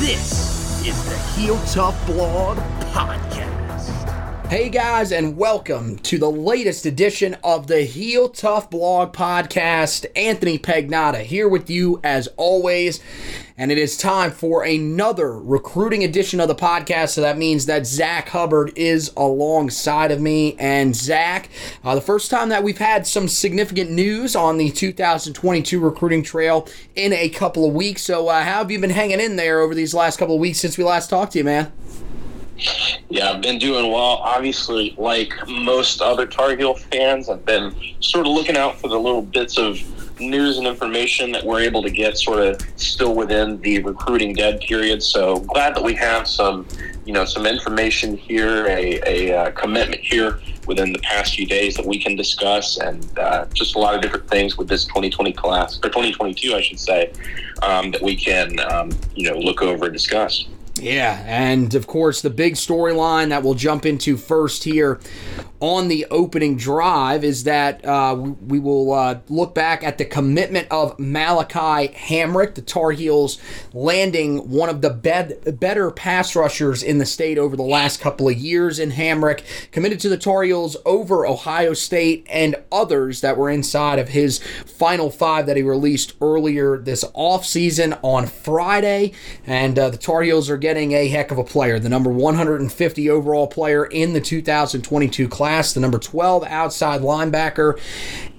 This is the Heel Tough Blog Podcast. Hey guys, and welcome to the latest edition of the Heel Tough Blog Podcast. Anthony Pagnotta here with you as always. And it is time for another recruiting edition of the podcast. So that means that Zach Hubbard is alongside of me. And Zach, uh, the first time that we've had some significant news on the 2022 recruiting trail in a couple of weeks. So, uh, how have you been hanging in there over these last couple of weeks since we last talked to you, man? Yeah, I've been doing well. Obviously, like most other Tar Heel fans, I've been sort of looking out for the little bits of news and information that we're able to get sort of still within the recruiting dead period. So glad that we have some, you know, some information here, a, a uh, commitment here within the past few days that we can discuss, and uh, just a lot of different things with this 2020 class or 2022, I should say, um, that we can, um, you know, look over and discuss. Yeah, and of course, the big storyline that we'll jump into first here on the opening drive is that uh, we will uh, look back at the commitment of Malachi Hamrick, the Tar Heels landing one of the bed, better pass rushers in the state over the last couple of years in Hamrick, committed to the Tar Heels over Ohio State and others that were inside of his final five that he released earlier this offseason on Friday. And uh, the Tar Heels are getting a heck of a player, the number 150 overall player in the 2022 class, the number 12 outside linebacker.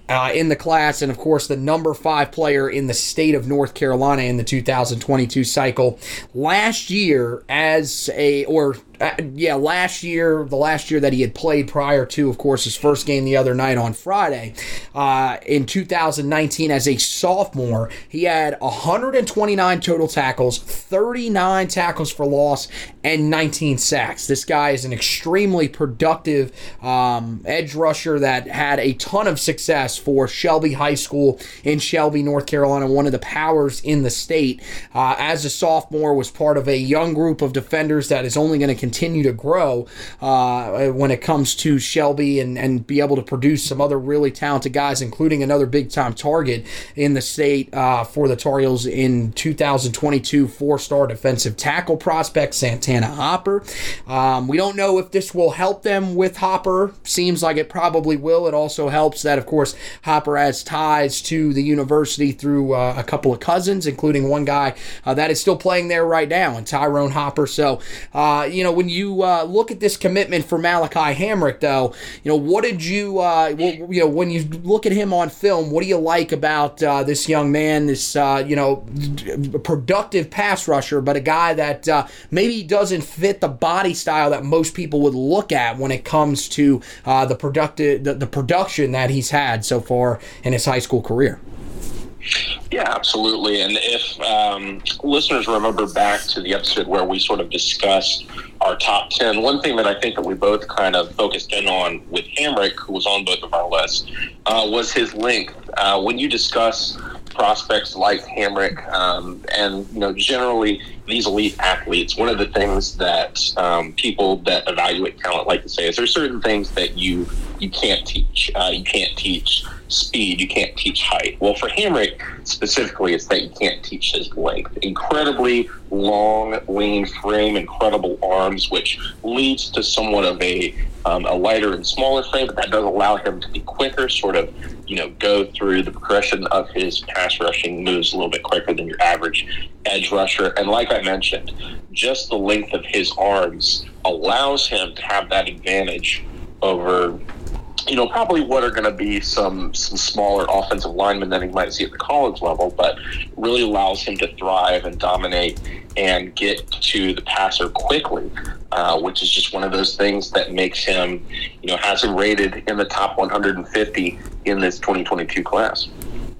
Uh, in the class, and of course, the number five player in the state of North Carolina in the 2022 cycle. Last year, as a, or uh, yeah, last year, the last year that he had played prior to, of course, his first game the other night on Friday, uh, in 2019 as a sophomore, he had 129 total tackles, 39 tackles for loss, and 19 sacks. This guy is an extremely productive um, edge rusher that had a ton of success for Shelby High School in Shelby, North Carolina, one of the powers in the state. Uh, as a sophomore, was part of a young group of defenders that is only going to continue to grow uh, when it comes to Shelby and, and be able to produce some other really talented guys, including another big time target in the state uh, for the Tar Heels in 2022 four star defensive tackle prospect, Santana Hopper. Um, we don't know if this will help them with Hopper. Seems like it probably will. It also helps that, of course, Hopper has ties to the university through uh, a couple of cousins, including one guy uh, that is still playing there right now, and Tyrone Hopper. So, uh, you know, when you uh, look at this commitment for Malachi Hamrick, though, you know, what did you, uh, well, you know, when you look at him on film, what do you like about uh, this young man, this, you know, productive pass rusher, but a guy that maybe doesn't fit the body style that most people would look at when it comes to the productive, the, the production that he's had so far in his high school career? Yeah, absolutely. And if um, listeners remember back to the episode where we sort of discussed our top 10, one thing that I think that we both kind of focused in on with Hamrick, who was on both of our lists, uh, was his length Uh, when you discuss prospects like Hamrick um, and you know generally these elite athletes, one of the things that um, people that evaluate talent like to say is there's certain things that you you can't teach. Uh, you can't teach speed. You can't teach height. Well, for Hamrick specifically, it's that you can't teach his length. Incredibly long, lean frame, incredible arms, which leads to somewhat of a um, a lighter and smaller frame, but that does allow him to be quicker, sort of, you know, go through the progression of his pass rushing moves a little bit quicker than your average edge rusher. And like I mentioned, just the length of his arms allows him to have that advantage over you know, probably what are going to be some some smaller offensive linemen than he might see at the college level, but really allows him to thrive and dominate and get to the passer quickly, uh, which is just one of those things that makes him, you know, has him rated in the top 150 in this 2022 class.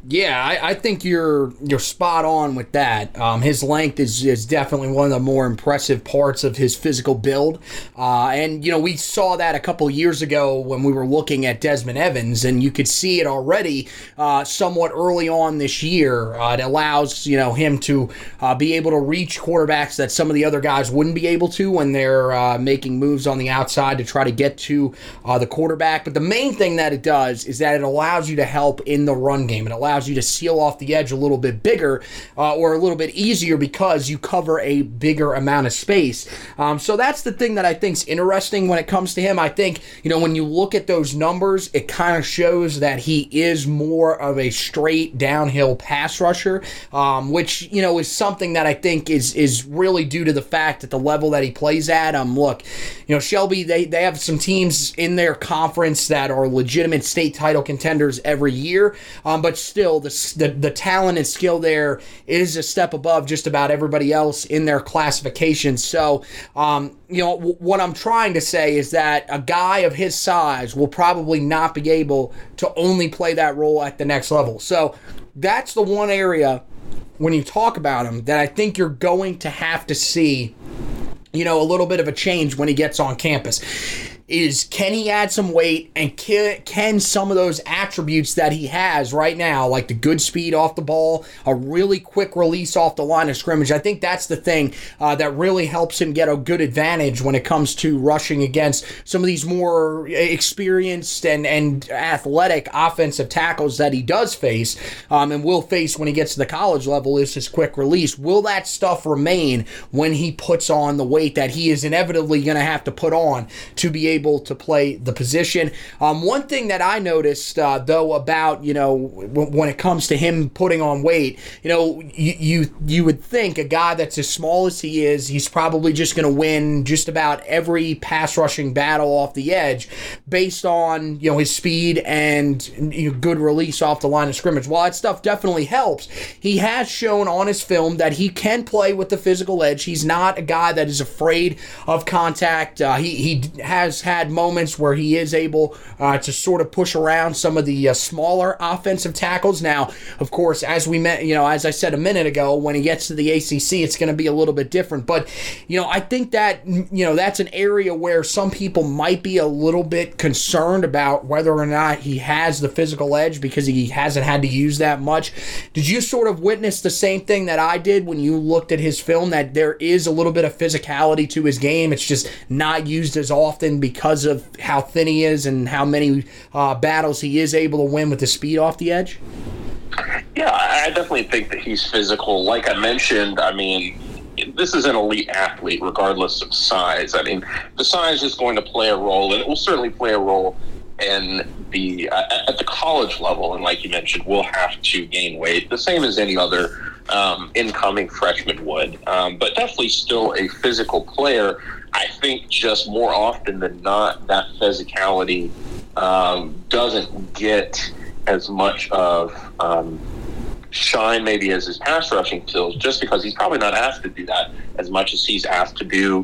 Yeah, I, I, think you're you're spot on with that. Um, his length is, is definitely one of the more impressive parts of his physical build, uh, and you know we saw that a couple years ago when we were looking at Desmond Evans, and you could see it already uh, somewhat early on this year. Uh, it allows you know him to uh, be able to reach quarterbacks that some of the other guys wouldn't be able to when they're uh, making moves on the outside to try to get to uh, the quarterback. But the main thing that it does is that it allows you to help in the run game. It allows allows you to seal off the edge a little bit bigger uh, or a little bit easier because you cover a bigger amount of space. Um, so that's the thing that I think is interesting when it comes to him. I think, you know, when you look at those numbers, it kind of shows that he is more of a straight downhill pass rusher, um, which, you know, is something that I think is is really due to the fact that the level that he plays at. Um, look, you know, Shelby, they, they have some teams in their conference that are legitimate state title contenders every year, um, but still the, the, the talent and skill there is a step above just about everybody else in their classification. So, um, you know, w- what I'm trying to say is that a guy of his size will probably not be able to only play that role at the next level. So that's the one area when you talk about him that I think you're going to have to see, you know, a little bit of a change when he gets on campus is can he add some weight and can, can some of those attributes that he has right now, like the good speed off the ball, a really quick release off the line of scrimmage, I think that's the thing uh, that really helps him get a good advantage when it comes to rushing against some of these more experienced and, and athletic offensive tackles that he does face um, and will face when he gets to the college level is his quick release. Will that stuff remain when he puts on the weight that he is inevitably going to have to put on to be able able to play the position. Um, one thing that I noticed, uh, though, about you know w- when it comes to him putting on weight, you know, you you, you would think a guy that's as small as he is, he's probably just going to win just about every pass rushing battle off the edge, based on you know his speed and you know, good release off the line of scrimmage. While that stuff definitely helps, he has shown on his film that he can play with the physical edge. He's not a guy that is afraid of contact. Uh, he he has had moments where he is able uh, to sort of push around some of the uh, smaller offensive tackles. Now, of course, as we met, you know, as I said a minute ago, when he gets to the ACC, it's going to be a little bit different. But you know, I think that you know that's an area where some people might be a little bit concerned about whether or not he has the physical edge because he hasn't had to use that much. Did you sort of witness the same thing that I did when you looked at his film? That there is a little bit of physicality to his game. It's just not used as often because because of how thin he is and how many uh, battles he is able to win with the speed off the edge? Yeah, I definitely think that he's physical. Like I mentioned, I mean, this is an elite athlete, regardless of size. I mean, the size is going to play a role, and it will certainly play a role in the uh, at the college level. And like you mentioned, we'll have to gain weight, the same as any other um, incoming freshman would. Um, but definitely still a physical player. I think just more often than not, that physicality um, doesn't get as much of um, shine maybe as his pass rushing skills, just because he's probably not asked to do that as much as he's asked to do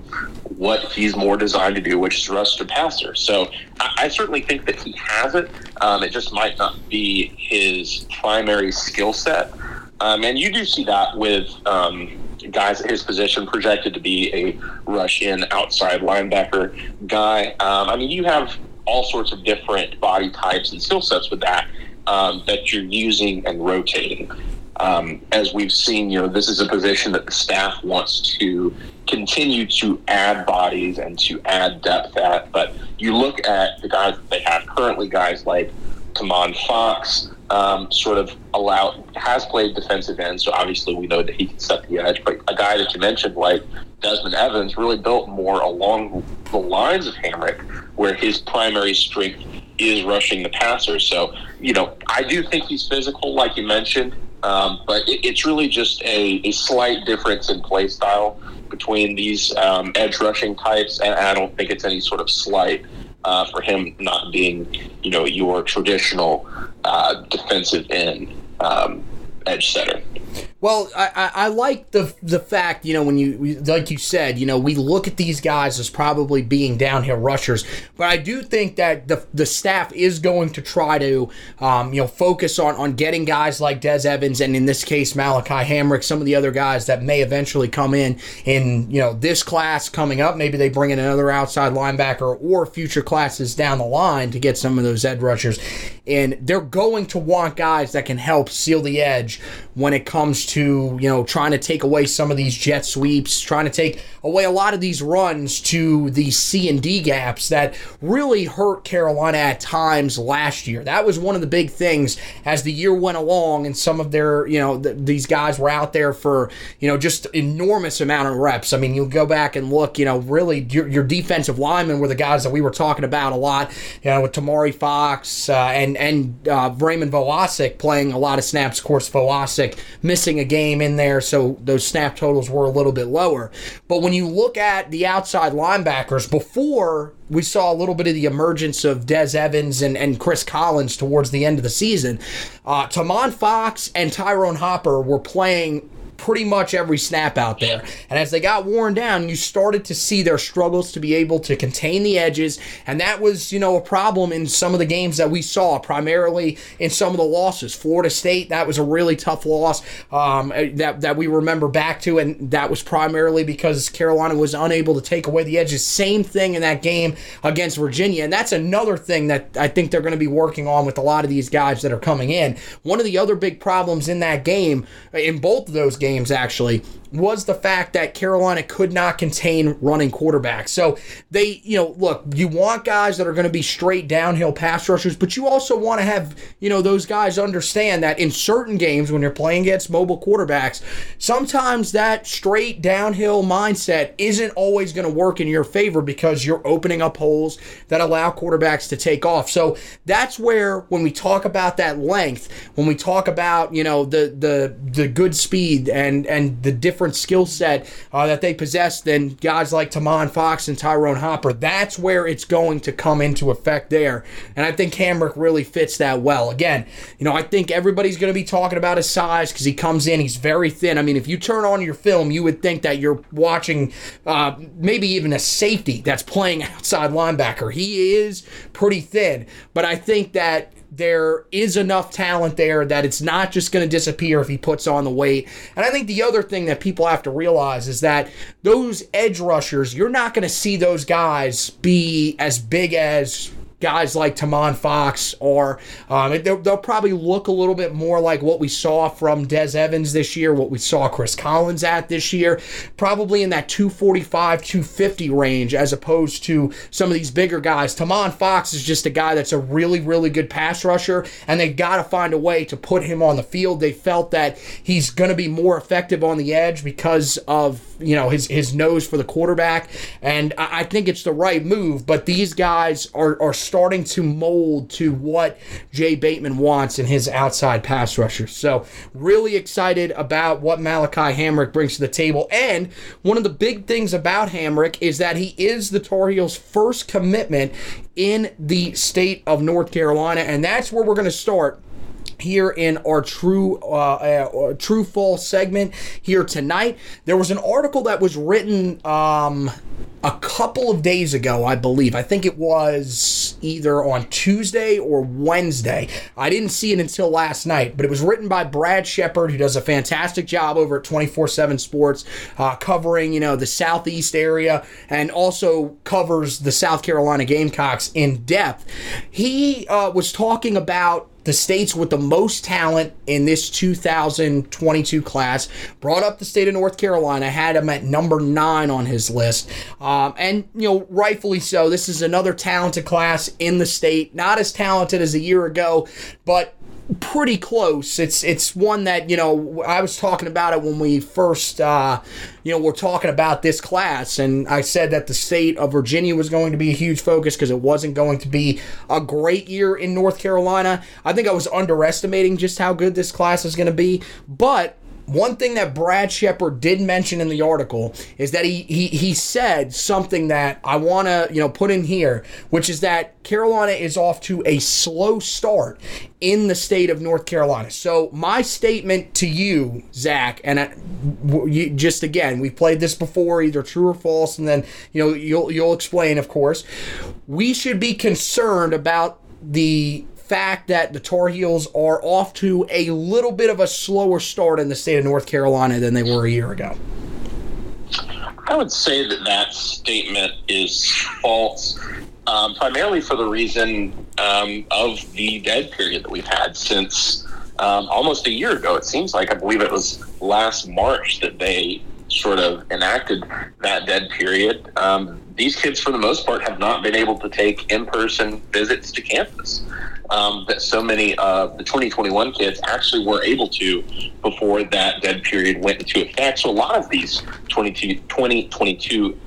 what he's more designed to do, which is rush to passer. So I, I certainly think that he has it. Um, it just might not be his primary skill set. Um, and you do see that with um, guys at his position projected to be a rush in outside linebacker guy. Um, I mean, you have all sorts of different body types and skill sets with that. um, that you're using and rotating. Um, as we've seen, you know, this is a position that the staff wants to continue to add bodies and to add depth at. But you look at the guys that they have currently, guys like Tomon Fox, um, sort of allow has played defensive end, so obviously we know that he can set the edge. But a guy that you mentioned, like Desmond Evans, really built more along the lines of Hamrick, where his primary strength is rushing the passer. So you know, I do think he's physical, like you mentioned. Um, but it, it's really just a, a slight difference in play style between these um, edge rushing types, and I don't think it's any sort of slight uh, for him not being, you know, your traditional uh, defensive end um, edge setter. Well, I, I, I, like the the fact you know when you like you said you know we look at these guys as probably being downhill rushers, but I do think that the the staff is going to try to um, you know focus on on getting guys like Des Evans and in this case Malachi Hamrick, some of the other guys that may eventually come in in you know this class coming up. Maybe they bring in another outside linebacker or future classes down the line to get some of those edge rushers, and they're going to want guys that can help seal the edge when it comes to you know trying to take away some of these jet sweeps, trying to take away a lot of these runs to the C and D gaps that really hurt Carolina at times last year. That was one of the big things as the year went along, and some of their you know th- these guys were out there for you know just enormous amount of reps. I mean, you go back and look, you know, really your, your defensive linemen were the guys that we were talking about a lot, you know, with Tomari Fox uh, and and uh, Raymond Vohasek playing a lot of snaps. Of course, Vohasek missing a game in there, so those snap totals were a little bit lower. But when you look at the outside linebackers, before we saw a little bit of the emergence of Des Evans and, and Chris Collins towards the end of the season, uh, Tomon Fox and Tyrone Hopper were playing pretty much every snap out there. And as they got worn down, you started to see their struggles to be able to contain the edges. And that was, you know, a problem in some of the games that we saw, primarily in some of the losses. Florida State, that was a really tough loss um, that, that we remember back to. And that was primarily because Carolina was unable to take away the edges. Same thing in that game against Virginia. And that's another thing that I think they're going to be working on with a lot of these guys that are coming in. One of the other big problems in that game, in both of those games, games actually was the fact that Carolina could not contain running quarterbacks. So they, you know, look, you want guys that are going to be straight downhill pass rushers, but you also want to have, you know, those guys understand that in certain games when you're playing against mobile quarterbacks, sometimes that straight downhill mindset isn't always going to work in your favor because you're opening up holes that allow quarterbacks to take off. So that's where when we talk about that length, when we talk about, you know, the the the good speed and and the different different skill set uh, that they possess than guys like Tomon Fox and Tyrone Hopper. That's where it's going to come into effect there. And I think Hamrick really fits that well. Again, you know, I think everybody's going to be talking about his size because he comes in, he's very thin. I mean, if you turn on your film, you would think that you're watching uh, maybe even a safety that's playing outside linebacker. He is pretty thin, but I think that there is enough talent there that it's not just going to disappear if he puts on the weight. And I think the other thing that people have to realize is that those edge rushers, you're not going to see those guys be as big as guys like Tomon Fox, or um, they'll, they'll, probably look a little bit more like what we saw from Des Evans this year, what we saw Chris Collins at this year, probably in that 245, 250 range, as opposed to some of these bigger guys. Tomon Fox is just a guy that's a really, really good pass rusher, and they got to find a way to put him on the field. They felt that he's going to be more effective on the edge because of you know his his nose for the quarterback, and I, I think it's the right move. But these guys are are starting to mold to what Jay Bateman wants in his outside pass rushers. So, really excited about what Malachi Hamrick brings to the table. And one of the big things about Hamrick is that he is the Tar Heels' first commitment in the state of North Carolina. And that's where we're going to start here in our true uh, uh, true false segment here tonight. There was an article that was written um, a couple of days ago, I believe. I think it was either on Tuesday or Wednesday. I didn't see it until last night, but it was written by Brad Shepard, who does a fantastic job over at 247Sports, uh, covering you know the Southeast area and also covers the South Carolina Gamecocks in depth. He uh, was talking about the states with the most talent in this 2022 class. Brought up the state of North Carolina, had him at number nine on his list. Um, and, you know, rightfully so. This is another talented class in the state. Not as talented as a year ago, but pretty close. It's it's one that you know I was talking about it when we first uh, you know we're talking about this class, and I said that the state of Virginia was going to be a huge focus because it wasn't going to be a great year in North Carolina. I think I was underestimating just how good this class is going to be, but one thing that Brad Shepard did mention in the article is that he he, he said something that I want to you know put in here, which is that Carolina is off to a slow start in the state of North Carolina. So my statement to you, Zach, and I, you, just again, we've played this before, either true or false, and then you know you'll you'll explain, of course. We should be concerned about the fact that the Tar Heels are off to a little bit of a slower start in the state of North Carolina than they were a year ago? I would say that that statement is false, um, primarily for the reason um, of the dead period that we've had since um, almost a year ago. It seems like I believe it was last March that they sort of enacted that dead period. Um, these kids, for the most part, have not been able to take in person visits to campus um, that so many of the 2021 kids actually were able to before that dead period went into effect. So a lot of these 22, 2022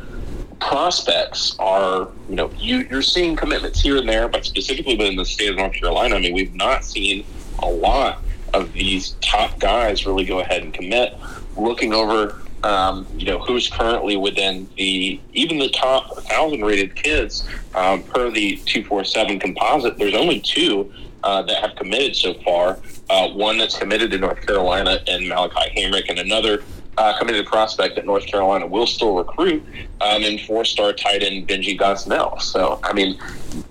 prospects are, you know, you, you're seeing commitments here and there, but specifically within the state of North Carolina, I mean, we've not seen a lot of these top guys really go ahead and commit. Looking over um, you know, who's currently within the even the top thousand rated kids um, per the two four seven composite. There's only two uh, that have committed so far. Uh, one that's committed to North Carolina and Malachi Hamrick, and another uh, committed prospect that North Carolina will still recruit, um, and four-star tight end Benji Gosnell. So, I mean,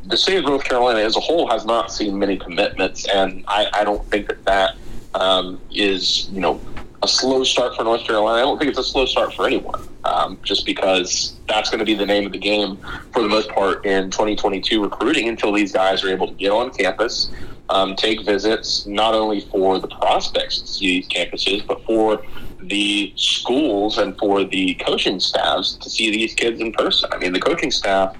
the state of North Carolina as a whole has not seen many commitments, and I, I don't think that that um, is, you know, a slow start for North Carolina. I don't think it's a slow start for anyone, um, just because that's going to be the name of the game for the most part in 2022 recruiting until these guys are able to get on campus, um, take visits, not only for the prospects to see these campuses, but for the schools and for the coaching staffs to see these kids in person. I mean, the coaching staff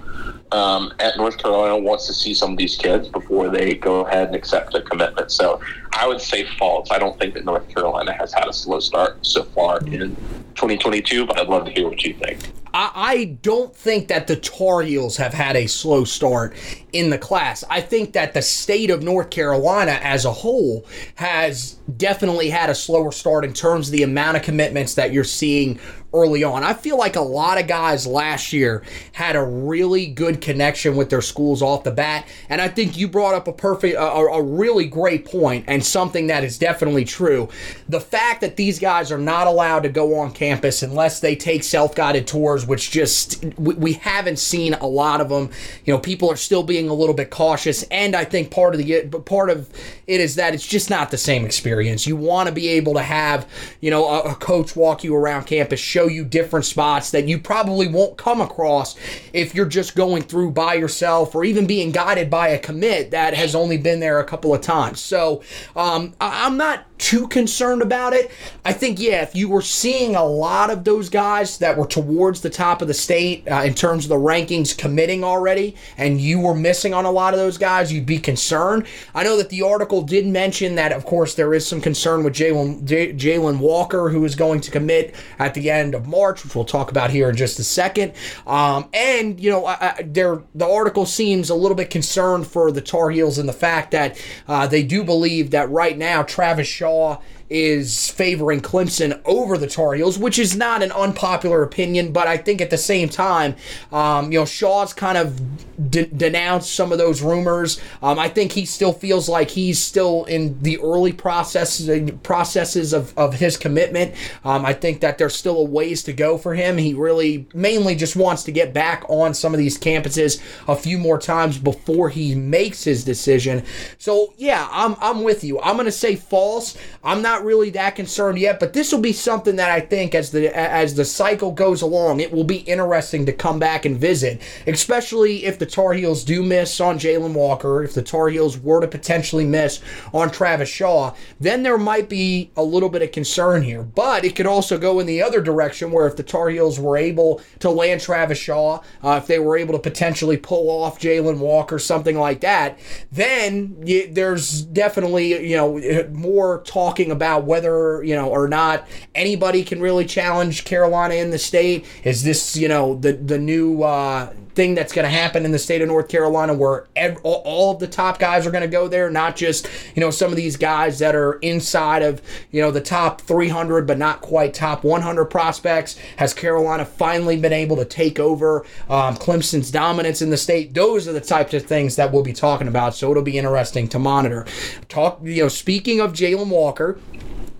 um, at North Carolina wants to see some of these kids before they go ahead and accept a commitment. So I would say false. I don't think that North Carolina has had a slow start so far in 2022, but I'd love to hear what you think. I don't think that the Tar Heels have had a slow start in the class. I think that the state of North Carolina as a whole has definitely had a slower start in terms of the amount of commitments that you're seeing early on. I feel like a lot of guys last year had a really good connection with their schools off the bat, and I think you brought up a perfect, a, a really great point, and something that is definitely true. The fact that these guys are not allowed to go on campus unless they take self-guided tours, which just we, we haven't seen a lot of them. You know, people are still being a little bit cautious, and I think part of the but part of it is that it's just not the same experience. You want to be able to have, you know, a, a coach walk you around campus, show you different spots that you probably won't come across if you're just going through by yourself or even being guided by a commit that has only been there a couple of times. So um, I'm not too concerned about it. I think, yeah, if you were seeing a lot of those guys that were towards the top of the state uh, in terms of the rankings committing already, and you were missing on a lot of those guys, you'd be concerned. I know that the article did mention that, of course, there is some concern with Jalon Walker, who is going to commit at the end of March, which we'll talk about here in just a second. Um, and you know, I, I, the article seems a little bit concerned for the Tar Heels in the fact that uh, they do believe that right now Travis Shaw is favoring Clemson over the Tar Heels, which is not an unpopular opinion, but I think at the same time, um, you know, Shaw's kind of de- denounced some of those rumors. Um, I think he still feels like he's still in the early processes processes of, of his commitment. Um, I think that there's still a ways to go for him. He really mainly just wants to get back on some of these campuses a few more times before he makes his decision. So yeah, I'm I'm with you. I'm gonna say false. I'm not really that concerned yet, but this will be something that I think as the as the cycle goes along, it will be interesting to come back and visit, especially if the Tar Heels do miss on Jalon Walker, if the Tar Heels were to potentially miss on Travis Shaw, then there might be a little bit of concern here. But it could also go in the other direction where if the Tar Heels were able to land Travis Shaw, uh, if they were able to potentially pull off Jalon Walker, something like that, then you, there's definitely you know more talking about whether you know or not anybody can really challenge Carolina in the state. Is this you know the the new uh, thing that's going to happen in the state of North Carolina where ev- all of the top guys are going to go there, not just, you know, some of these guys that are inside of, you know, the top 300 but not quite top 100 prospects. Has Carolina finally been able to take over um, Clemson's dominance in the state? Those are the types of things that we'll be talking about, so it'll be interesting to monitor. Talk, you know, speaking of Jalon Walker,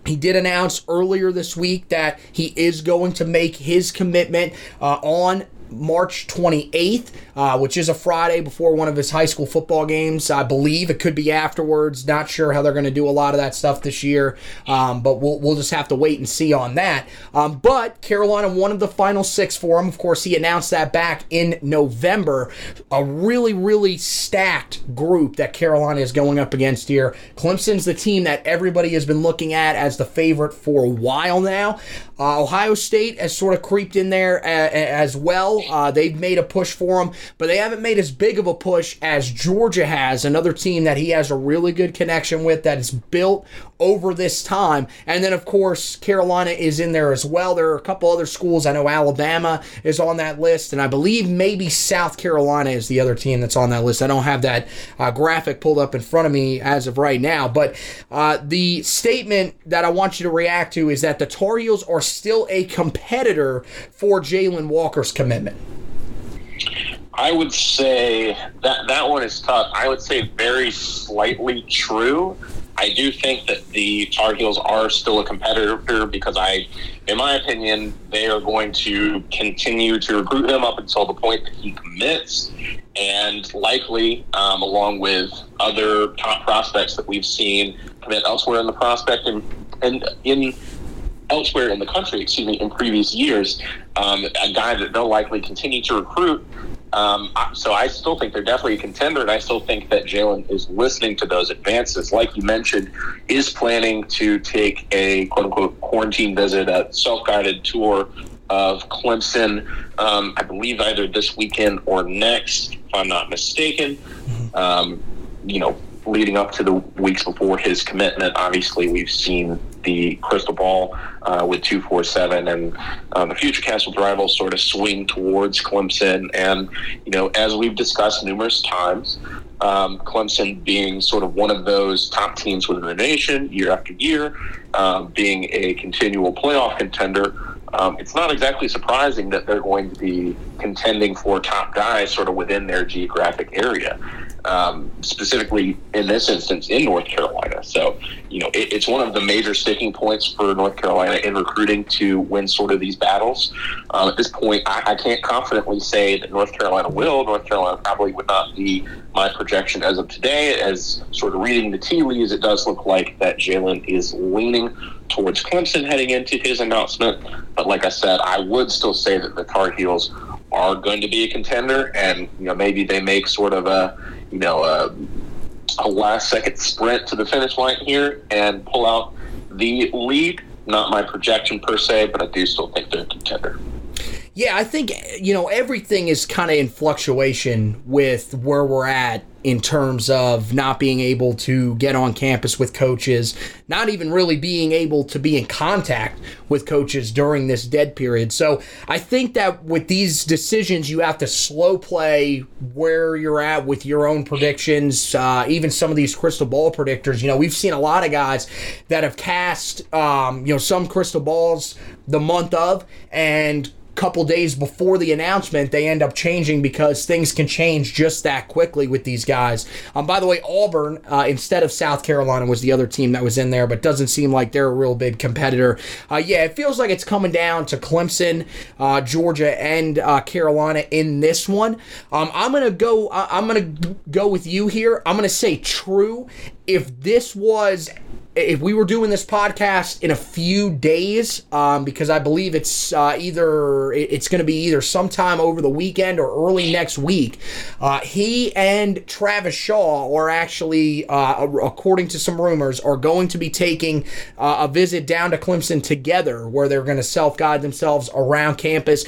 he did announce earlier this week that he is going to make his commitment uh, on March 28th, uh, which is a Friday before one of his high school football games. I believe it could be afterwards. Not sure how they're going to do a lot of that stuff this year, um, but we'll, we'll just have to wait and see on that. Um, but Carolina won of the final six for him. Of course, he announced that back in November. A really, really stacked group that Carolina is going up against here. Clemson's the team that everybody has been looking at as the favorite for a while now. Uh, Ohio State has sort of creeped in there a, a, as well. Uh, they've made a push for him, but they haven't made as big of a push as Georgia has, another team that he has a really good connection with that is built over this time. And then, of course, Carolina is in there as well. There are a couple other schools. I know Alabama is on that list, and I believe maybe South Carolina is the other team that's on that list. I don't have that uh, graphic pulled up in front of me as of right now, but uh, the statement that I want you to react to is that the Tar Heels are still a competitor for Jalon Walker's commitment. I would say that that one is tough. I would say very slightly true. I do think that the Tar Heels are still a competitor because I, in my opinion, they are going to continue to recruit him up until the point that he commits, and likely, um, along with other top prospects that we've seen commit elsewhere in the prospect and and in elsewhere in the country, excuse me, in previous years, um, a guy that they'll likely continue to recruit. Um, so I still think they're definitely a contender, and I still think that Jalon is listening to those advances. Like you mentioned, is planning to take a quote unquote quarantine visit, a self guided tour of Clemson. Um, I believe either this weekend or next, if I'm not mistaken. Um, you know, leading up to the weeks before his commitment, obviously we've seen the crystal ball uh, with 247 and um, the FutureCasts rivals sort of swing towards Clemson. And, you know, as we've discussed numerous times, um, Clemson being sort of one of those top teams within the nation year after year, um, being a continual playoff contender. Um, it's not exactly surprising that they're going to be contending for top guys sort of within their geographic area um, specifically in this instance in North Carolina. So, you know, it, it's one of the major sticking points for North Carolina in recruiting to win sort of these battles. Um, at this point, I, I, can't confidently say that North Carolina will. North Carolina probably would not be my projection as of today. As sort of reading the tea leaves, it does look like that Jalon is leaning towards Clemson heading into his announcement. But like I said, I would still say that the Tar Heels are going to be a contender, and you know maybe they make sort of a you know, a, a last second sprint to the finish line here and pull out the lead. Not my projection per se, but I do still think they're a contender. Yeah, I think you know everything is kind of in fluctuation with where we're at in terms of not being able to get on campus with coaches, not even really being able to be in contact with coaches during this dead period. So I think that with these decisions, you have to slow play where you're at with your own predictions. Uh, even some of these crystal ball predictors, you know, we've seen a lot of guys that have cast, um, you know, some crystal balls the month of and couple days before the announcement, they end up changing because things can change just that quickly with these guys. Um, by the way, Auburn, uh, instead of South Carolina, was the other team that was in there, but doesn't seem like they're a real big competitor. Uh, yeah, it feels like it's coming down to Clemson, uh, Georgia, and uh, Carolina in this one. Um, I'm gonna go. I'm gonna go with you here. I'm gonna say true. If this was if we were doing this podcast in a few days, um, because I believe it's uh, either it's going to be either sometime over the weekend or early next week, uh, he and Travis Shaw are actually, uh, according to some rumors, are going to be taking uh, a visit down to Clemson together, where they're going to self guide themselves around campus.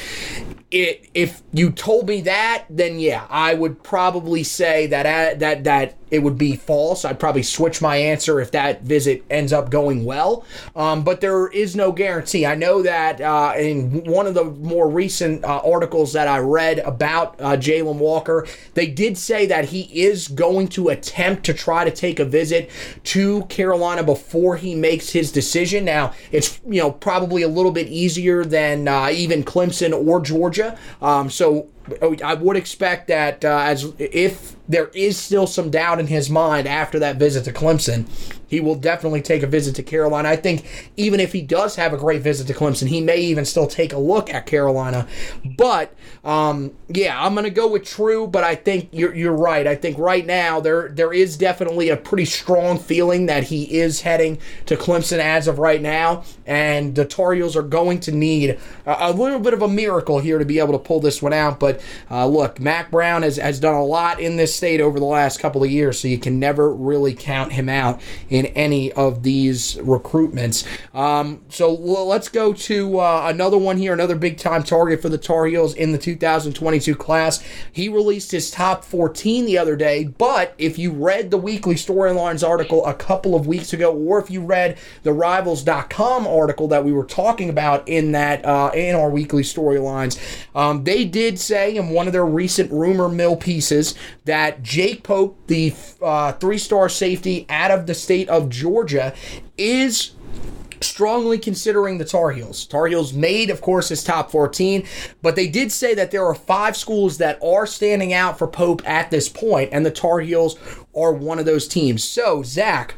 It, if you told me that, then yeah, I would probably say that uh, that that it would be false. I'd probably switch my answer if that visit ends up going well. Um, but there is no guarantee. I know that uh, in one of the more recent uh, articles that I read about uh, Jalon Walker, they did say that he is going to attempt to try to take a visit to Carolina before he makes his decision. Now, it's you know probably a little bit easier than uh, even Clemson or Georgia. Um, so I would expect that uh, as if there is still some doubt in his mind after that visit to Clemson, he will definitely take a visit to Carolina. I think even if he does have a great visit to Clemson, he may even still take a look at Carolina. But um, yeah, I'm going to go with True, but I think you're, you're right. I think right now there there is definitely a pretty strong feeling that he is heading to Clemson as of right now, and the Tar Heels are going to need a, a little bit of a miracle here to be able to pull this one out. But uh, look, Mack Brown has, has done a lot in this state over the last couple of years, so you can never really count him out any of these recruitments. Um, so let's go to uh, another one here, another big time target for the Tar Heels in the 2022 class. He released his top 14 the other day, but if you read the weekly storylines article a couple of weeks ago, or if you read the Rivals.com article that we were talking about in that uh, in our weekly storylines, um, they did say in one of their recent rumor mill pieces that Jake Pope, the uh, three star safety out of the state of Georgia, is strongly considering the Tar Heels. Tar Heels made, of course, his top 14, but they did say that there are five schools that are standing out for Pope at this point, and the Tar Heels are one of those teams. So, Zach,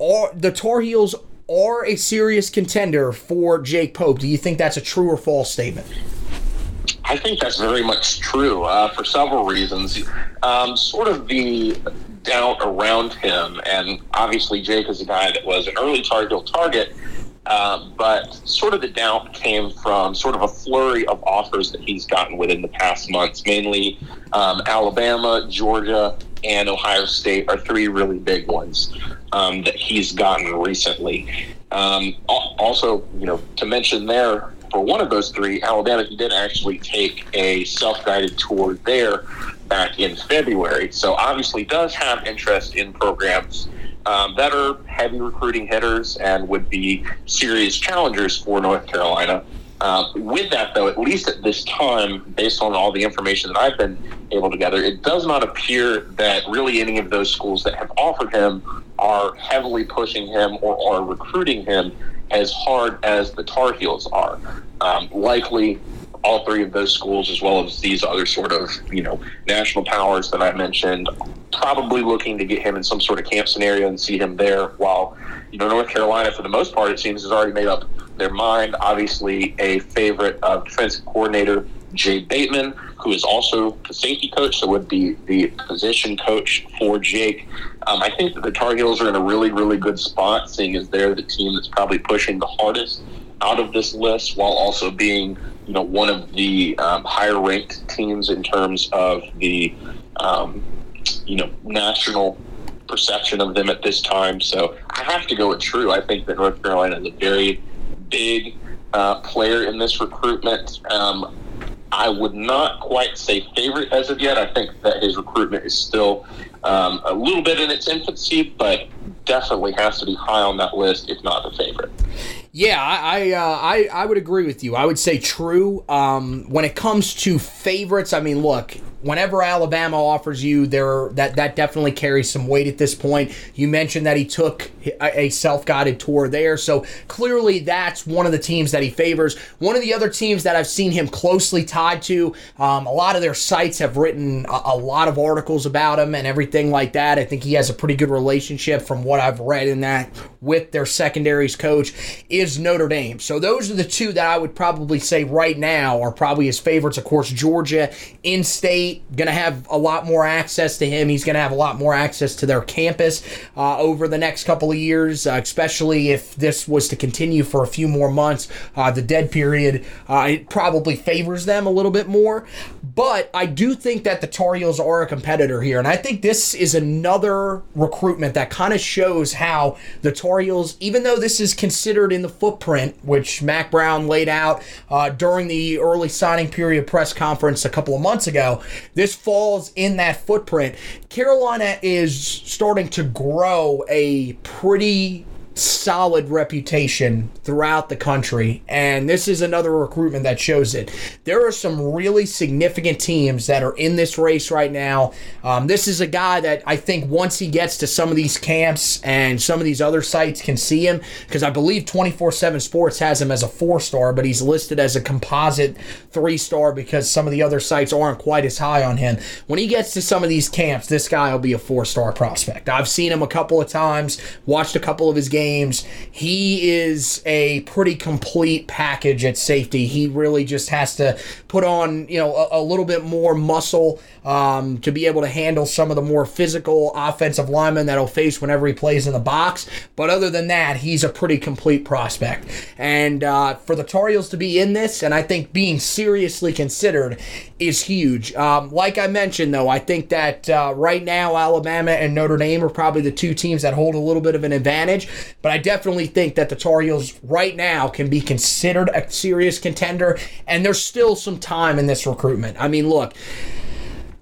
are the Tar Heels are a serious contender for Jake Pope. Do you think that's a true or false statement? I think that's very much true uh, for several reasons. Um, sort of the doubt around him, and obviously Jake is a guy that was an early target target, uh, but sort of the doubt came from sort of a flurry of offers that he's gotten within the past months, mainly um, Alabama, Georgia, and Ohio State are three really big ones um, that he's gotten recently. Um, also, you know, to mention there, for one of those three, Alabama, did actually take a self-guided tour there back in February. So obviously does have interest in programs um, that are heavy recruiting hitters and would be serious challengers for North Carolina. Uh, with that, though, at least at this time, based on all the information that I've been able to gather, it does not appear that really any of those schools that have offered him are heavily pushing him or are recruiting him as hard as the Tar Heels are. Um, likely, all three of those schools, as well as these other sort of you know national powers that I mentioned, probably looking to get him in some sort of camp scenario and see him there. While you know North Carolina, for the most part, it seems has already made up their mind. Obviously, a favorite of defensive coordinator Jay Bateman, who is also the safety coach, so would be the position coach for Jake. Um, I think that the Tar Heels are in a really, really good spot, seeing as they're the team that's probably pushing the hardest out of this list, while also being, you know, one of the um, higher ranked teams in terms of the, um, you know, national perception of them at this time. So I have to go with True. I think that North Carolina is a very big uh, player in this recruitment. Um, I would not quite say favorite as of yet. I think that his recruitment is still um, a little bit in its infancy, but definitely has to be high on that list, if not the favorite. Yeah, I I, uh, I, I would agree with you. I would say true. Um, when it comes to favorites, I mean, look, whenever Alabama offers you, there that that definitely carries some weight at this point. You mentioned that he took a, self-guided tour there, so clearly that's one of the teams that he favors. One of the other teams that I've seen him closely tied to. Um, a lot of their sites have written a, a lot of articles about him and everything like that. I think he has a pretty good relationship from what I've read in that with their secondaries coach is Notre Dame. So those are the two that I would probably say right now are probably his favorites. Of course, Georgia, in state State going to have a lot more access to him. He's going to have a lot more access to their campus uh, over the next couple of years, uh, especially if this was to continue for a few more months. Uh, the dead period uh, it probably favors them a little bit more, but I do think that the Tar Heels are a competitor here, and I think this is another recruitment that kind of shows how the Tar Heels, even though this is considered in the footprint, which Mack Brown laid out uh, during the early signing period press conference a couple of months ago, this falls in that footprint. Carolina is starting to grow a pretty solid reputation throughout the country, and this is another recruitment that shows it. There are some really significant teams that are in this race right now. Um, this is a guy that I think once he gets to some of these camps and some of these other sites can see him, because I believe 247Sports has him as a four star, but he's listed as a composite three star because some of the other sites aren't quite as high on him. When he gets to some of these camps, this guy will be a four star prospect. I've seen him a couple of times, watched a couple of his games games. He is a pretty complete package at safety. He really just has to put on, you know, a, a little bit more muscle um, to be able to handle some of the more physical offensive linemen that he'll face whenever he plays in the box. But other than that, he's a pretty complete prospect. And uh, for the Tar Heels to be in this, and I think being seriously considered, is huge. Um, like I mentioned, though, I think that uh, right now Alabama and Notre Dame are probably the two teams that hold a little bit of an advantage. But I definitely think that the Tar Heels right now can be considered a serious contender, and there's still some time in this recruitment. I mean, look.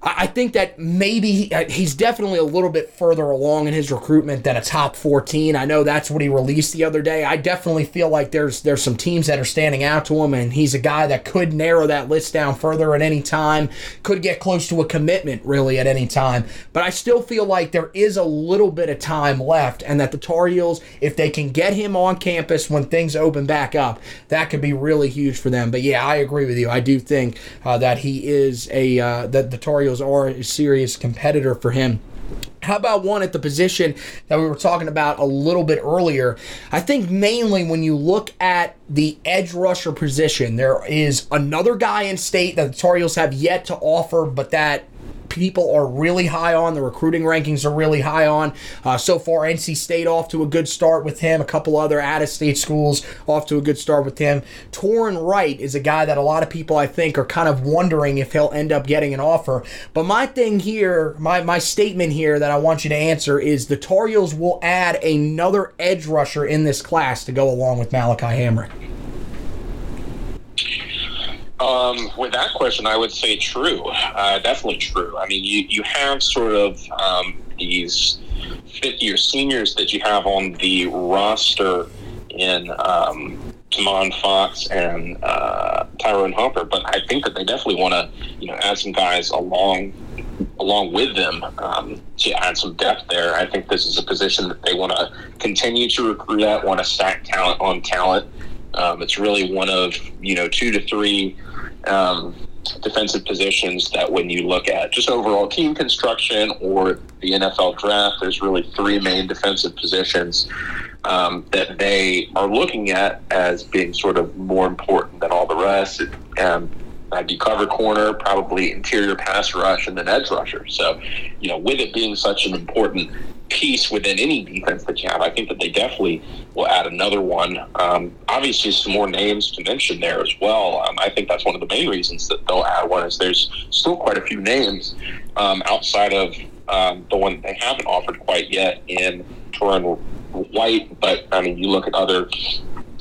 I think that maybe uh, he's definitely a little bit further along in his recruitment than a top 14. I know that's what he released the other day. I definitely feel like there's there's some teams that are standing out to him, and he's a guy that could narrow that list down further at any time, could get close to a commitment really at any time. But I still feel like there is a little bit of time left, and that the Tar Heels, if they can get him on campus when things open back up, that could be really huge for them. But yeah, I agree with you. I do think uh, that he is a uh, that the Tar Heels are a serious competitor for him. How about one at the position that we were talking about a little bit earlier? I think mainly when you look at the edge rusher position, there is another guy in state that the Tar Heels have yet to offer, but that people are really high on. The recruiting rankings are really high on. Uh, so far, NC State off to a good start with him. A couple other out of state schools off to a good start with him. Torin Wright is a guy that a lot of people, I think, are kind of wondering if he'll end up getting an offer. But my thing here, my, my statement here that I want you to answer is the Tar Heels will add another edge rusher in this class to go along with Malachi Hamrick. Um, with that question, I would say true. Uh, definitely true. I mean, you, you have sort of um, these fifth year seniors that you have on the roster in um, Tomon Fox and uh, Tyrone Hopper, but I think that they definitely want to, you know, add some guys along along with them um, to add some depth there. I think this is a position that they want to continue to recruit at, want to stack talent on talent. Um, it's really one of you know two to three um, defensive positions that when you look at just overall team construction or the NFL draft, there's really three main defensive positions um, that they are looking at as being sort of more important than all the rest. Um, I'd be cover corner, probably interior pass rush, and then edge rusher. So, you know, with it being such an important piece within any defense that you have. I think that they definitely will add another one. Um, obviously, some more names to mention there as well. Um, I think that's one of the main reasons that they'll add one is there's still quite a few names um, outside of um, the one they haven't offered quite yet in Torrin White. But I mean, you look at other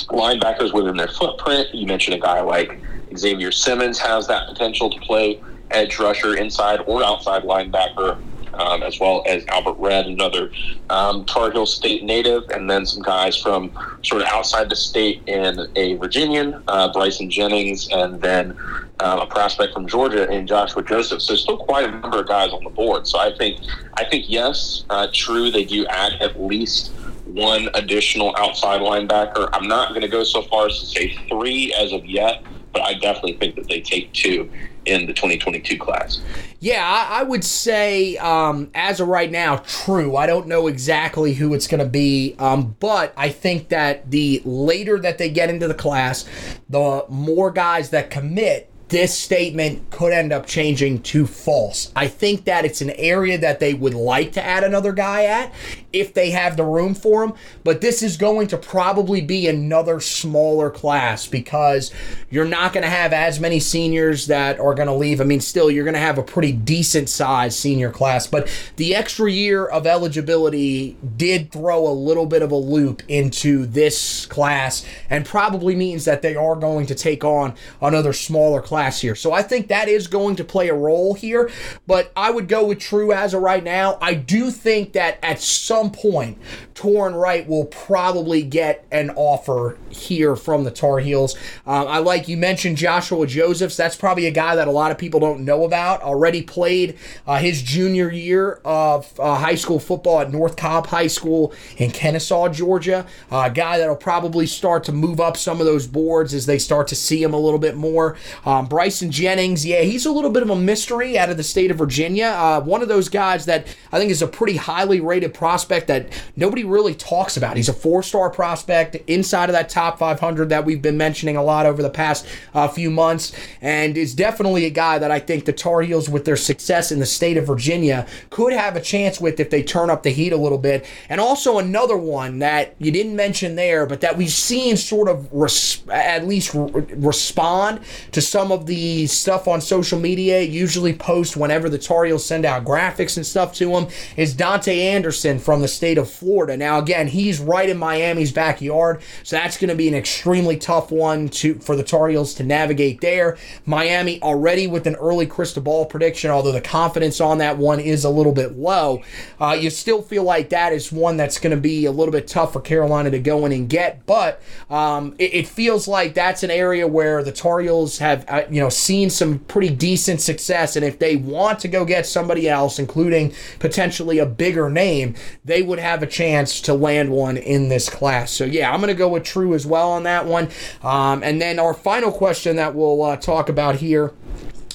linebackers within their footprint. You mentioned a guy like Xavier Simmons has that potential to play edge rusher, inside or outside linebacker um, as well as Albert Red, another um, Tar Heel State native, and then some guys from sort of outside the state in a Virginian, uh, Bryson Jennings, and then um, a prospect from Georgia in Joshua Joseph. So still quite a number of guys on the board. So I think, I think yes, uh, true, they do add at least one additional outside linebacker. I'm not going to go so far as to say three as of yet, but I definitely think that they take two in the 2022 class. Yeah, I, I would say um, as of right now, true. I don't know exactly who it's going to be, um, but I think that the later that they get into the class, the more guys that commit this statement could end up changing to false. I think that it's an area that they would like to add another guy at if they have the room for him, but this is going to probably be another smaller class because you're not going to have as many seniors that are going to leave. I mean, still, you're going to have a pretty decent sized senior class, but the extra year of eligibility did throw a little bit of a loop into this class and probably means that they are going to take on another smaller class class here. So I think that is going to play a role here. But I would go with True as of right now. I do think that at some point, Torrin Wright will probably get an offer here from the Tar Heels. Um, I like you mentioned Joshua Josephs. That's probably a guy that a lot of people don't know about. Already played uh, his junior year of uh, high school football at North Cobb High School in Kennesaw, Georgia. Uh, a guy that'll probably start to move up some of those boards as they start to see him a little bit more. Um, Bryson Jennings, yeah, he's a little bit of a mystery out of the state of Virginia. Uh, one of those guys that I think is a pretty highly rated prospect that nobody really talks about. He's a four star prospect inside of that top 500 that we've been mentioning a lot over the past uh, few months, and is definitely a guy that I think the Tar Heels, with their success in the state of Virginia, could have a chance with if they turn up the heat a little bit. And also another one that you didn't mention there, but that we've seen sort of res- at least re- respond to some of of the stuff on social media, usually post whenever the Tar Heels send out graphics and stuff to them, is Dante Anderson from the state of Florida. Now, again, he's right in Miami's backyard, so that's going to be an extremely tough one to for the Tar Heels to navigate there. Miami already with an early crystal ball prediction, although the confidence on that one is a little bit low. Uh, you still feel like that is one that's going to be a little bit tough for Carolina to go in and get, but um, it, it, feels like that's an area where the Tar Heels have. You know, seen some pretty decent success. And if they want to go get somebody else, including potentially a bigger name, they would have a chance to land one in this class. So, yeah, I'm going to go with True as well on that one. Um, and then our final question that we'll uh, talk about here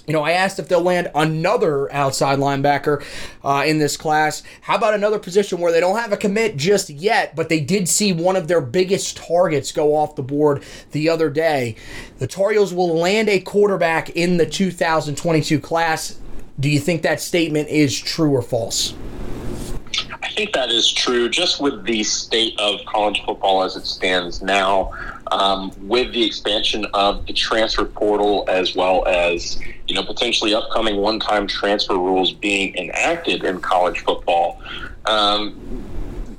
you know, I asked if they'll land another outside linebacker uh, in this class. How about another position where they don't have a commit just yet, but they did see one of their biggest targets go off the board the other day? The Tar will land a quarterback in the 2022 class. Do you think that statement is true or false? I think that is true. Just with the state of college football as it stands now, um, with the expansion of the transfer portal as well as you know potentially upcoming one-time transfer rules being enacted in college football. Um,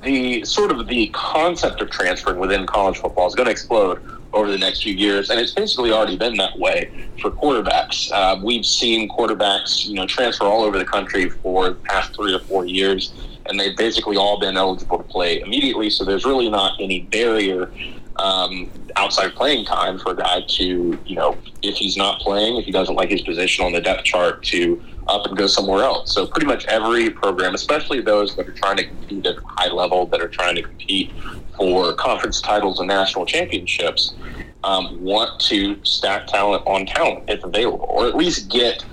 the sort of the concept of transferring within college football is going to explode over the next few years, and it's basically already been that way for quarterbacks. Uh, we've seen quarterbacks, you know, transfer all over the country for the past three or four years, and they've basically all been eligible to play immediately. So there's really not any barrier um, outside playing time for a guy to, you know, if he's not playing, if he doesn't like his position on the depth chart, to up and go somewhere else. So pretty much every program, especially those that are trying to compete at a high level, that are trying to compete for conference titles and national championships, um, want to stack talent on talent if available, or at least get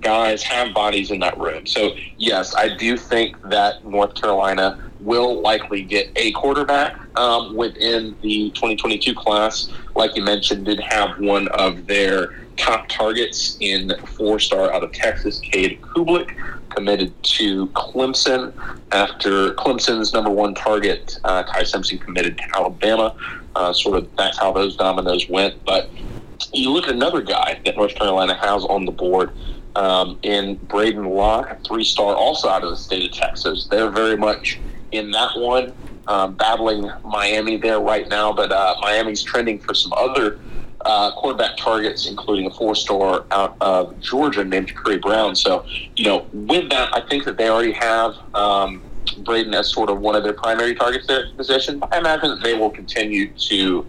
guys have bodies in that room. So yes, I do think that North Carolina will likely get a quarterback um, within the 2022 class. Like you mentioned, did have one of their top targets in four-star out of Texas, Cade Klubnik, committed to Clemson after Clemson's number one target, uh, Ty Simpson, committed to Alabama. Uh, sort of that's how those dominoes went. But you look at another guy that North Carolina has on the board um, in Braden Locke, three star, also out of the state of Texas. They're very much in that one, um, battling Miami there right now. But uh, Miami's trending for some other uh, quarterback targets, including a four star out of Georgia named Curry Brown. So, you know, with that, I think that they already have. Um, Braden as sort of one of their primary targets there at the position. I imagine that they will continue to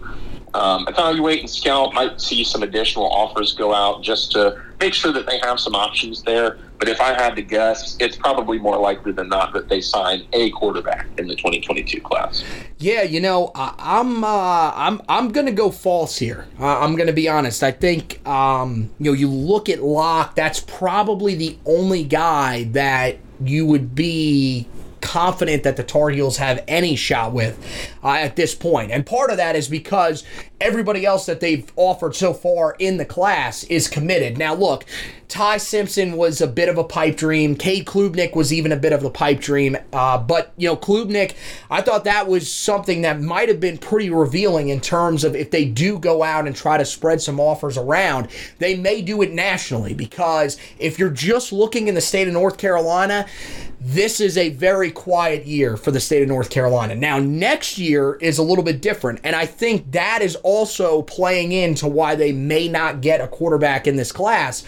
um, evaluate and scout. Might see some additional offers go out just to make sure that they have some options there. But if I had to guess, it's probably more likely than not that they sign a quarterback in the 2022 class. Yeah, you know, I, am uh, I'm I'm gonna go false here. Uh, I'm gonna be honest. I think um, you know you look at Locke. That's probably the only guy that you would be confident that the Tar Heels have any shot with uh, at this point. And part of that is because everybody else that they've offered so far in the class is committed. Now, look, Ty Simpson was a bit of a pipe dream. Cade Klubnik was even a bit of a pipe dream. Uh, but, you know, Klubnik, I thought that was something that might have been pretty revealing in terms of if they do go out and try to spread some offers around, they may do it nationally because if you're just looking in the state of North Carolina, this is a very quiet year for the state of North Carolina. Now, next year is a little bit different, and I think that is also playing into why they may not get a quarterback in this class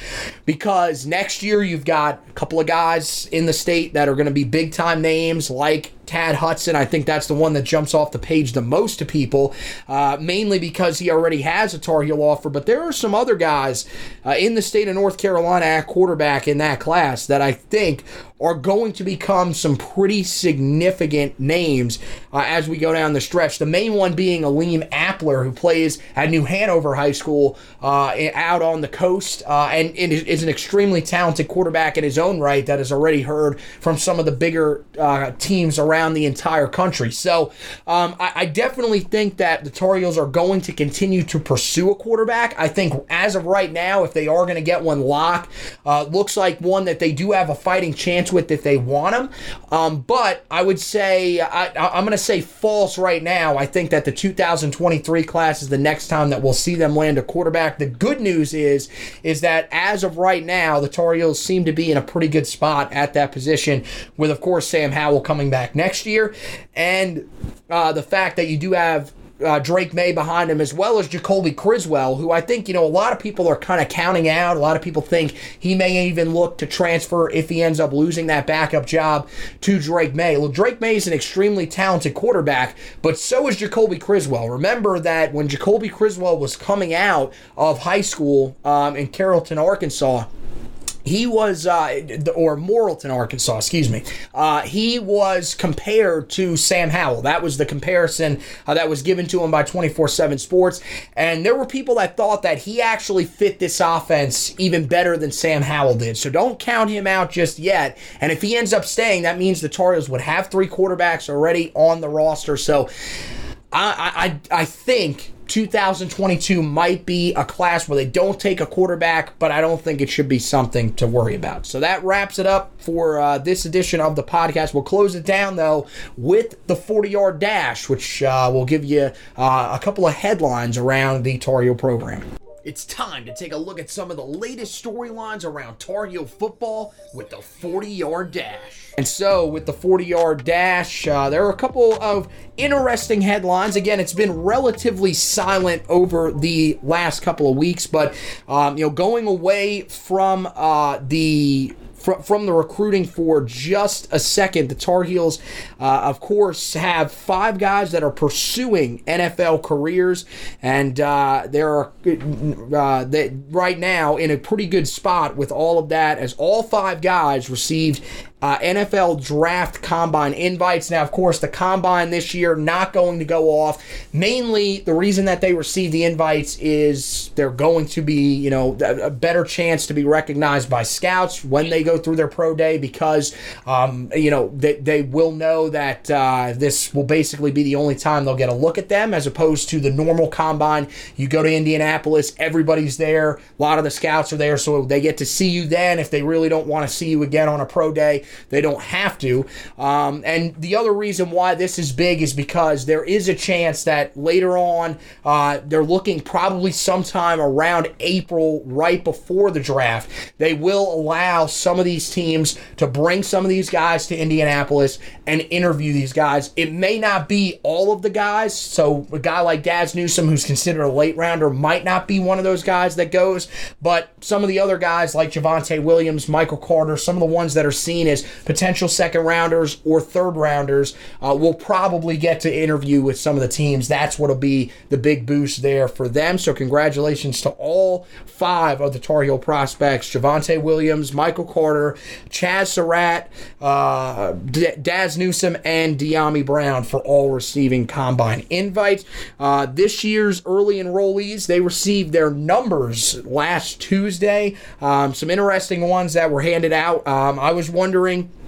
because next year you've got a couple of guys in the state that are going to be big time names like Tad Hudson. I think that's the one that jumps off the page the most to people, uh, mainly because he already has a Tar Heel offer. But there are some other guys uh, in the state of North Carolina at quarterback in that class that I think are going to become some pretty significant names uh, as we go down the stretch. The main one being Aleem Appler, who plays at New Hanover High School uh, out on the coast uh, and, and, is an extremely talented quarterback in his own right that has already heard from some of the bigger uh, teams around the entire country. So um, I, I, definitely think that the Tar Heels are going to continue to pursue a quarterback. I think as of right now, if they are going to get one locked, uh, looks like one that they do have a fighting chance with if they want him. Um, but I would say I, I'm going to say false right now. I think that the 2023 class is the next time that we'll see them land a quarterback. The good news is is that as of right now, the Tar Heels seem to be in a pretty good spot at that position, with of course Sam Howell coming back next year, and uh, the fact that you do have uh, Drake Maye behind him, as well as Jacoby Criswell, who I think, you know, a lot of people are kind of counting out. A lot of people think he may even look to transfer if he ends up losing that backup job to Drake Maye. Well, Drake Maye is an extremely talented quarterback, but so is Jacoby Criswell. Remember that when Jacoby Criswell was coming out of high school um, in Carrollton, Arkansas, he was, uh, or Morrilton, Arkansas, excuse me. Uh, he was compared to Sam Howell. That was the comparison uh, that was given to him by 247Sports. And there were people that thought that he actually fit this offense even better than Sam Howell did. So don't count him out just yet. And if he ends up staying, that means the Tar Heels would have three quarterbacks already on the roster. So I, I, I think 2022 might be a class where they don't take a quarterback, but I don't think it should be something to worry about. So that wraps it up for uh, this edition of the podcast. We'll close it down, though, with the 40 yard dash, which uh, will give you uh, a couple of headlines around the Tar Heel program. It's time to take a look at some of the latest storylines around Tar Heel football with the 40 yard dash. And so, with the 40 yard dash, uh, there are a couple of interesting headlines. Again, it's been relatively silent over the last couple of weeks, but, um, you know, going away from uh, the from, from the recruiting for just a second. The Tar Heels, uh, of course, have five guys that are pursuing NFL careers, and uh, they are uh, they, right now in a pretty good spot with all of that, as all five guys received uh, NFL draft combine invites. Now, of course, the combine this year not going to go off. Mainly, the reason that they receive the invites is they're going to be, you know, a better chance to be recognized by scouts when they go through their pro day because, um, you know, they, they will know that uh, this will basically be the only time they'll get a look at them as opposed to the normal combine. You go to Indianapolis, everybody's there, a lot of the scouts are there, so they get to see you then if they really don't want to see you again on a pro day. They don't have to. Um, and the other reason why this is big is because there is a chance that later on, uh, they're looking probably sometime around April, right before the draft, they will allow some of these teams to bring some of these guys to Indianapolis and interview these guys. It may not be all of the guys. So a guy like Dazz Newsome, who's considered a late rounder, might not be one of those guys that goes. But some of the other guys like Javonte Williams, Michael Carter, some of the ones that are seen as potential second rounders or third rounders uh, will probably get to interview with some of the teams. That's what'll be the big boost there for them. So congratulations to all five of the Tar Heel prospects: Javonte Williams, Michael Carter, Chazz Surratt, uh, D- Dazz Newsome, and Dyami Brown for all receiving combine invites. Uh, this year's early enrollees they received their numbers last Tuesday. Um, some interesting ones that were handed out. Um, I was wondering catering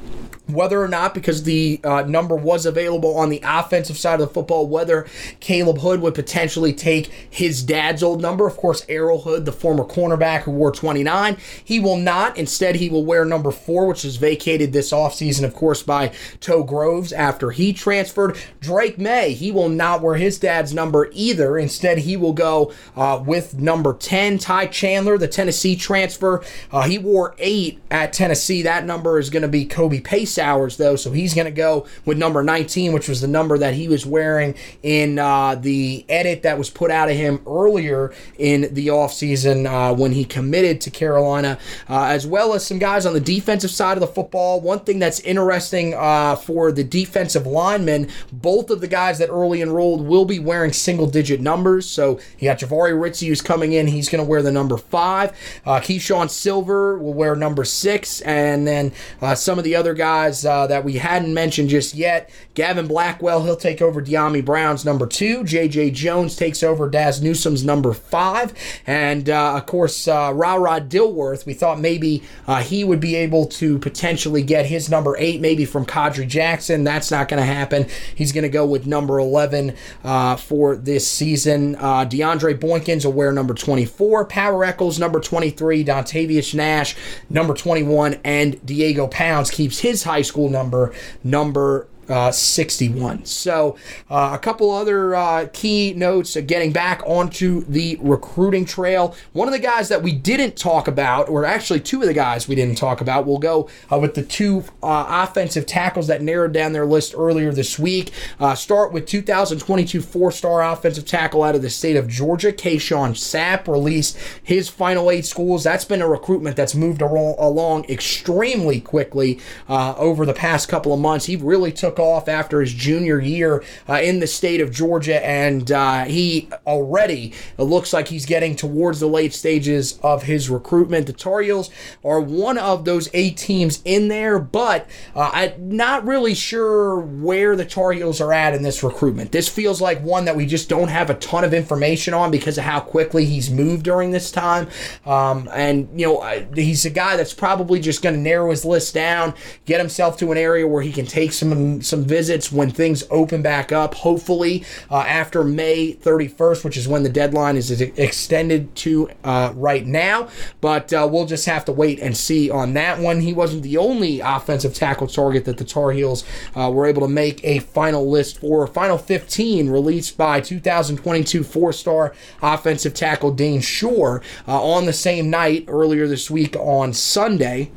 whether or not, because the uh, number was available on the offensive side of the football, whether Caleb Hood would potentially take his dad's old number. Of course, Errol Hood, the former cornerback who wore 29, he will not. Instead, he will wear number four, which was vacated this offseason, of course, by Toe Groves after he transferred. Drake Maye he will not wear his dad's number either. Instead, he will go uh, with number 10. Ty Chandler, the Tennessee transfer, uh, he wore eight at Tennessee. That number is going to be Kobe Pace hours, though, so he's going to go with number 19, which was the number that he was wearing in uh, the edit that was put out of him earlier in the offseason uh, when he committed to Carolina, uh, as well as some guys on the defensive side of the football. One thing that's interesting uh, for the defensive linemen, both of the guys that early enrolled will be wearing single digit numbers. So you got Jahvaree Ritzie who's coming in, he's going to wear the number five. Uh, Keeshawn Silver will wear number six, and then uh, some of the other guys guys uh, that we hadn't mentioned just yet. Gavin Blackwell, he'll take over Dyami Brown's number two. J.J. Jones takes over Dazz Newsome's number five. And, uh, of course, uh, Rod Dilworth, we thought maybe uh, he would be able to potentially get his number eight, maybe from Khadry Jackson. That's not going to happen. He's going to go with number 11 uh, for this season. Uh, DeAndre Boykins will wear number 24. Power Echols, number 23. Dontavius Nash, number 21. And Diego Pounds keeps his high school number, number uh, 61. So, uh, a couple other uh, key notes uh, getting back onto the recruiting trail. One of the guys that we didn't talk about, or actually two of the guys we didn't talk about, we'll go uh, with the two uh, offensive tackles that narrowed down their list earlier this week. start with 2022 four star offensive tackle out of the state of Georgia, Kayshawn Sapp, released his final eight schools. That's been a recruitment that's moved along extremely quickly over the past couple of months. He really took took off after his junior year uh, in the state of Georgia, and uh, he already looks like he's getting towards the late stages of his recruitment. The Tar Heels are one of those eight teams in there, but uh, I'm not really sure where the Tar Heels are at in this recruitment. This feels like one that we just don't have a ton of information on because of how quickly he's moved during this time. Um, and, you know, he's a guy that's probably just going to narrow his list down, get himself to an area where he can take some some visits when things open back up. Hopefully, uh, after May 31st, which is when the deadline is extended to uh, right now. But uh, we'll just have to wait and see on that one. He wasn't the only offensive tackle target that the Tar Heels uh, were able to make a final list for. Final 15 released by 2022 four-star offensive tackle Dane Shore uh, on the same night earlier this week on Sunday.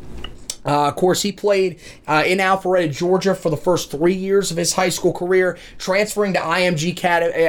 Uh, of course, he played uh, in Alpharetta, Georgia for the first three years of his high school career, transferring to IMG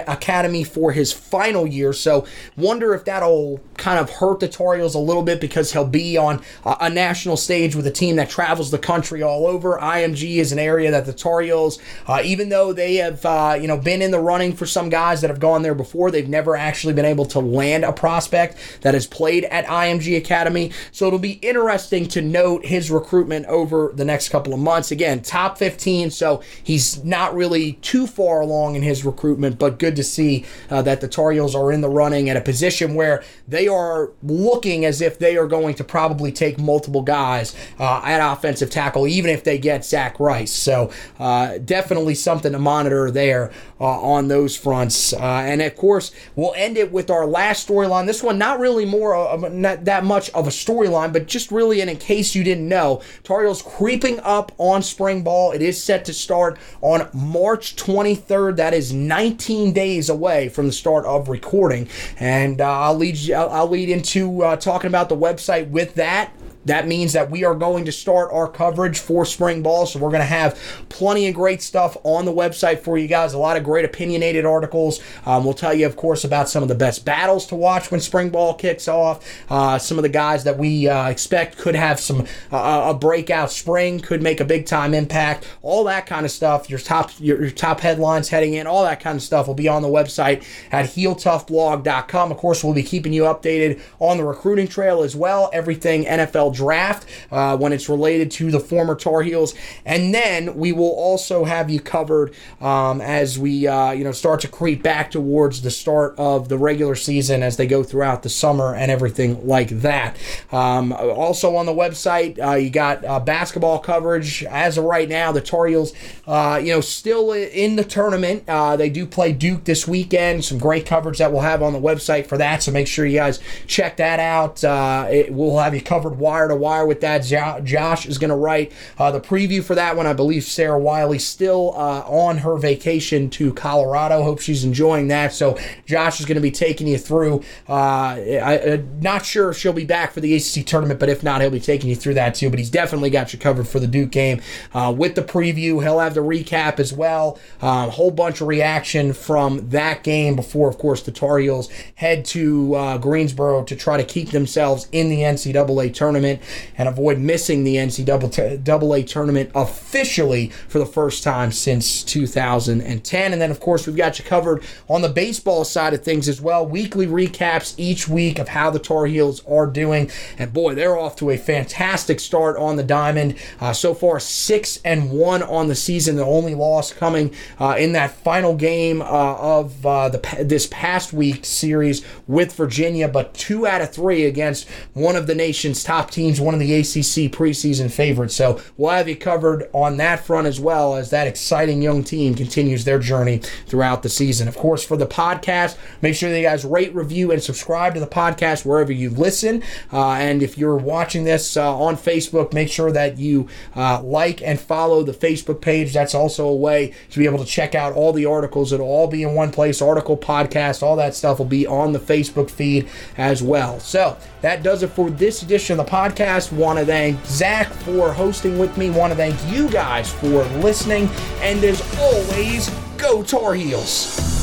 Academy for his final year. So, wonder if that'll kind of hurt the Tar Heels a little bit because he'll be on a national stage with a team that travels the country all over. IMG is an area that the Tar Heels, uh, even though they have uh, you know been in the running for some guys that have gone there before, they've never actually been able to land a prospect that has played at IMG Academy. So it'll be interesting to note his recruitment recruitment over the next couple of months. Again, top 15, so he's not really too far along in his recruitment, but good to see uh, that the Tar Heels are in the running at a position where they are looking as if they are going to probably take multiple guys uh, at offensive tackle, even if they get Zach Rice. So uh, definitely something to monitor there uh, on those fronts. Uh, and of course, we'll end it with our last storyline. This one, not really more of, not that much of a storyline, but just really, and in case you didn't know, Tar Heels creeping up on spring ball. It is set to start on March 23rd. That is 19 days away from the start of recording. And uh, I'll lead you, I'll, I'll lead into uh, talking about the website with that. That means that we are going to start our coverage for spring ball. So we're going to have plenty of great stuff on the website for you guys. A lot of great opinionated articles. Um, we'll tell you, of course, about some of the best battles to watch when spring ball kicks off. Uh, some of the guys that we uh, expect could have some uh, a breakout spring, could make a big time impact. All that kind of stuff. Your top your, your top headlines heading in. All that kind of stuff will be on the website at heeltoughblog.com. Of course, we'll be keeping you updated on the recruiting trail as well. Everything NFL NFL draft uh, when it's related to the former Tar Heels. And then we will also have you covered um, as we uh, you know start to creep back towards the start of the regular season as they go throughout the summer and everything like that. Um, also on the website, uh, you got uh, basketball coverage as of right now. The Tar Heels, uh, you know, still in the tournament. Uh, they do play Duke this weekend. Some great coverage that we'll have on the website for that. So make sure you guys check that out. It, we'll have you covered wire to wire with that. Josh is going to write uh, the preview for that one. I believe Sarah Wiley still on her vacation to Colorado. Hope she's enjoying that. So Josh is going to be taking you through. I, am not sure if she'll be back for the ACC tournament, but if not, he'll be taking you through that too. But he's definitely got you covered for the Duke game uh, with the preview. He'll have the recap as well. A um, whole bunch of reaction from that game before, of course, the Tar Heels head to uh, Greensboro to try to keep themselves in the NCAA tournament and avoid missing the NCAA tournament officially for the first time since 2010. And then, of course, we've got you covered on the baseball side of things as well. Weekly recaps each week of how the Tar Heels are doing. And boy, they're off to a fantastic start on the diamond. Uh, so far, six and one on the season. The only loss coming uh, in that final game uh, of uh, the this past week series with Virginia, but two out of three against one of the nation's top teams, one of the ACC preseason favorites. So we'll have you covered on that front as well as that exciting young team continues their journey throughout the season. Of course, for the podcast, make sure that you guys rate, review, and subscribe to the podcast wherever you listen. Uh, and if you're watching this uh, on Facebook, make sure that you uh, like and follow the Facebook page. That's also a way to be able to check out all the articles. It'll all be in one place article, podcast, all that stuff will be on the Facebook feed as well. So that does it for this edition of the podcast. Want to thank Zach for hosting with me. Want to thank you guys for listening. And as always, go Tar Heels.